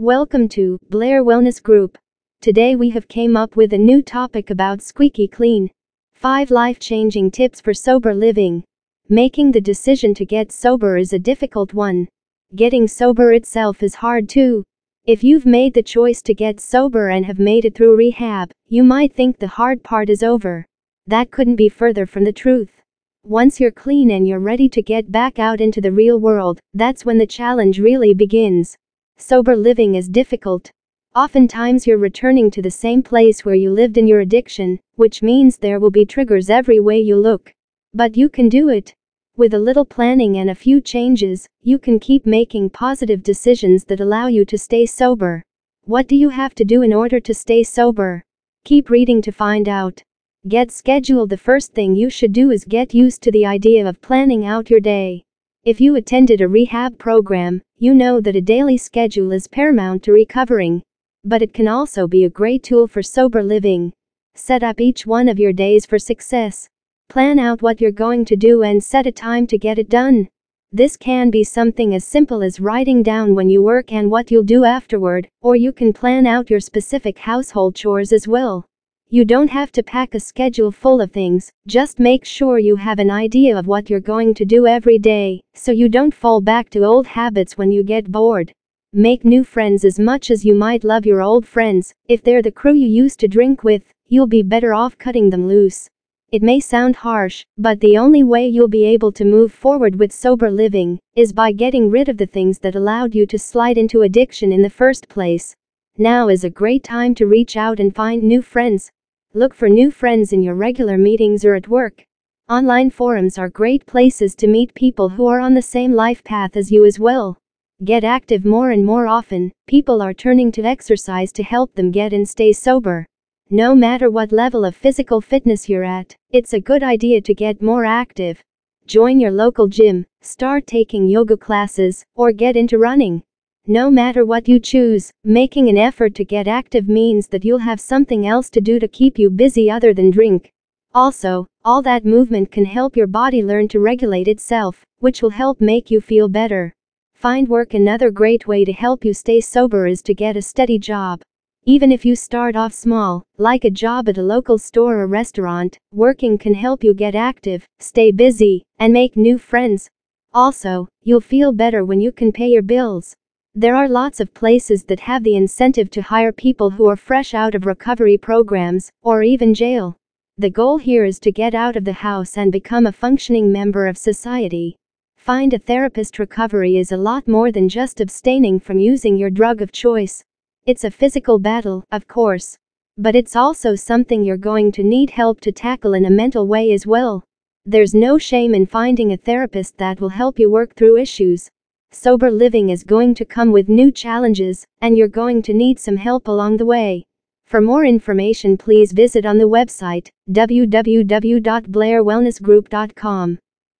Welcome to Blair Wellness Group. Today we have came up with a new topic about squeaky clean. 5 life-changing tips for sober living. Making the decision to get sober is a difficult one. Getting sober itself is hard too. If you've made the choice to get sober and have made it through rehab, you might think the hard part is over. That couldn't be further from the truth. Once you're clean and you're ready to get back out into the real world, that's when the challenge really begins. Sober living is difficult. Oftentimes you're returning to the same place where you lived in your addiction, which means there will be triggers every way you look. But you can do it. With a little planning and a few changes, you can keep making positive decisions that allow you to stay sober. What do you have to do in order to stay sober? Keep reading to find out. Get scheduled. The first thing you should do is get used to the idea of planning out your day. If you attended a rehab program, you know that a daily schedule is paramount to recovering. But it can also be a great tool for sober living. Set up each one of your days for success. Plan out what you're going to do and set a time to get it done. This can be something as simple as writing down when you work and what you'll do afterward, or you can plan out your specific household chores as well. You don't have to pack a schedule full of things, just make sure you have an idea of what you're going to do every day, so you don't fall back to old habits when you get bored. Make new friends as much as you might love your old friends, if they're the crew you used to drink with, you'll be better off cutting them loose. It may sound harsh, but the only way you'll be able to move forward with sober living is by getting rid of the things that allowed you to slide into addiction in the first place. Now is a great time to reach out and find new friends. Look for new friends in your regular meetings or at work. Online forums are great places to meet people who are on the same life path as you as well. Get active more and more often. People are turning to exercise to help them get and stay sober. No matter what level of physical fitness you're at, it's a good idea to get more active. Join your local gym, start taking yoga classes, or get into running. No matter what you choose, making an effort to get active means that you'll have something else to do to keep you busy other than drink. Also, all that movement can help your body learn to regulate itself, which will help make you feel better. Find work another great way to help you stay sober is to get a steady job. Even if you start off small, like a job at a local store or restaurant, working can help you get active, stay busy, and make new friends. Also, you'll feel better when you can pay your bills. There are lots of places that have the incentive to hire people who are fresh out of recovery programs, or even jail. The goal here is to get out of the house and become a functioning member of society. Find a therapist recovery is a lot more than just abstaining from using your drug of choice. It's a physical battle, of course. But it's also something you're going to need help to tackle in a mental way as well. There's no shame in finding a therapist that will help you work through issues. Sober living is going to come with new challenges, and you're going to need some help along the way. For more information, please visit on the website www.blairwellnessgroup.com.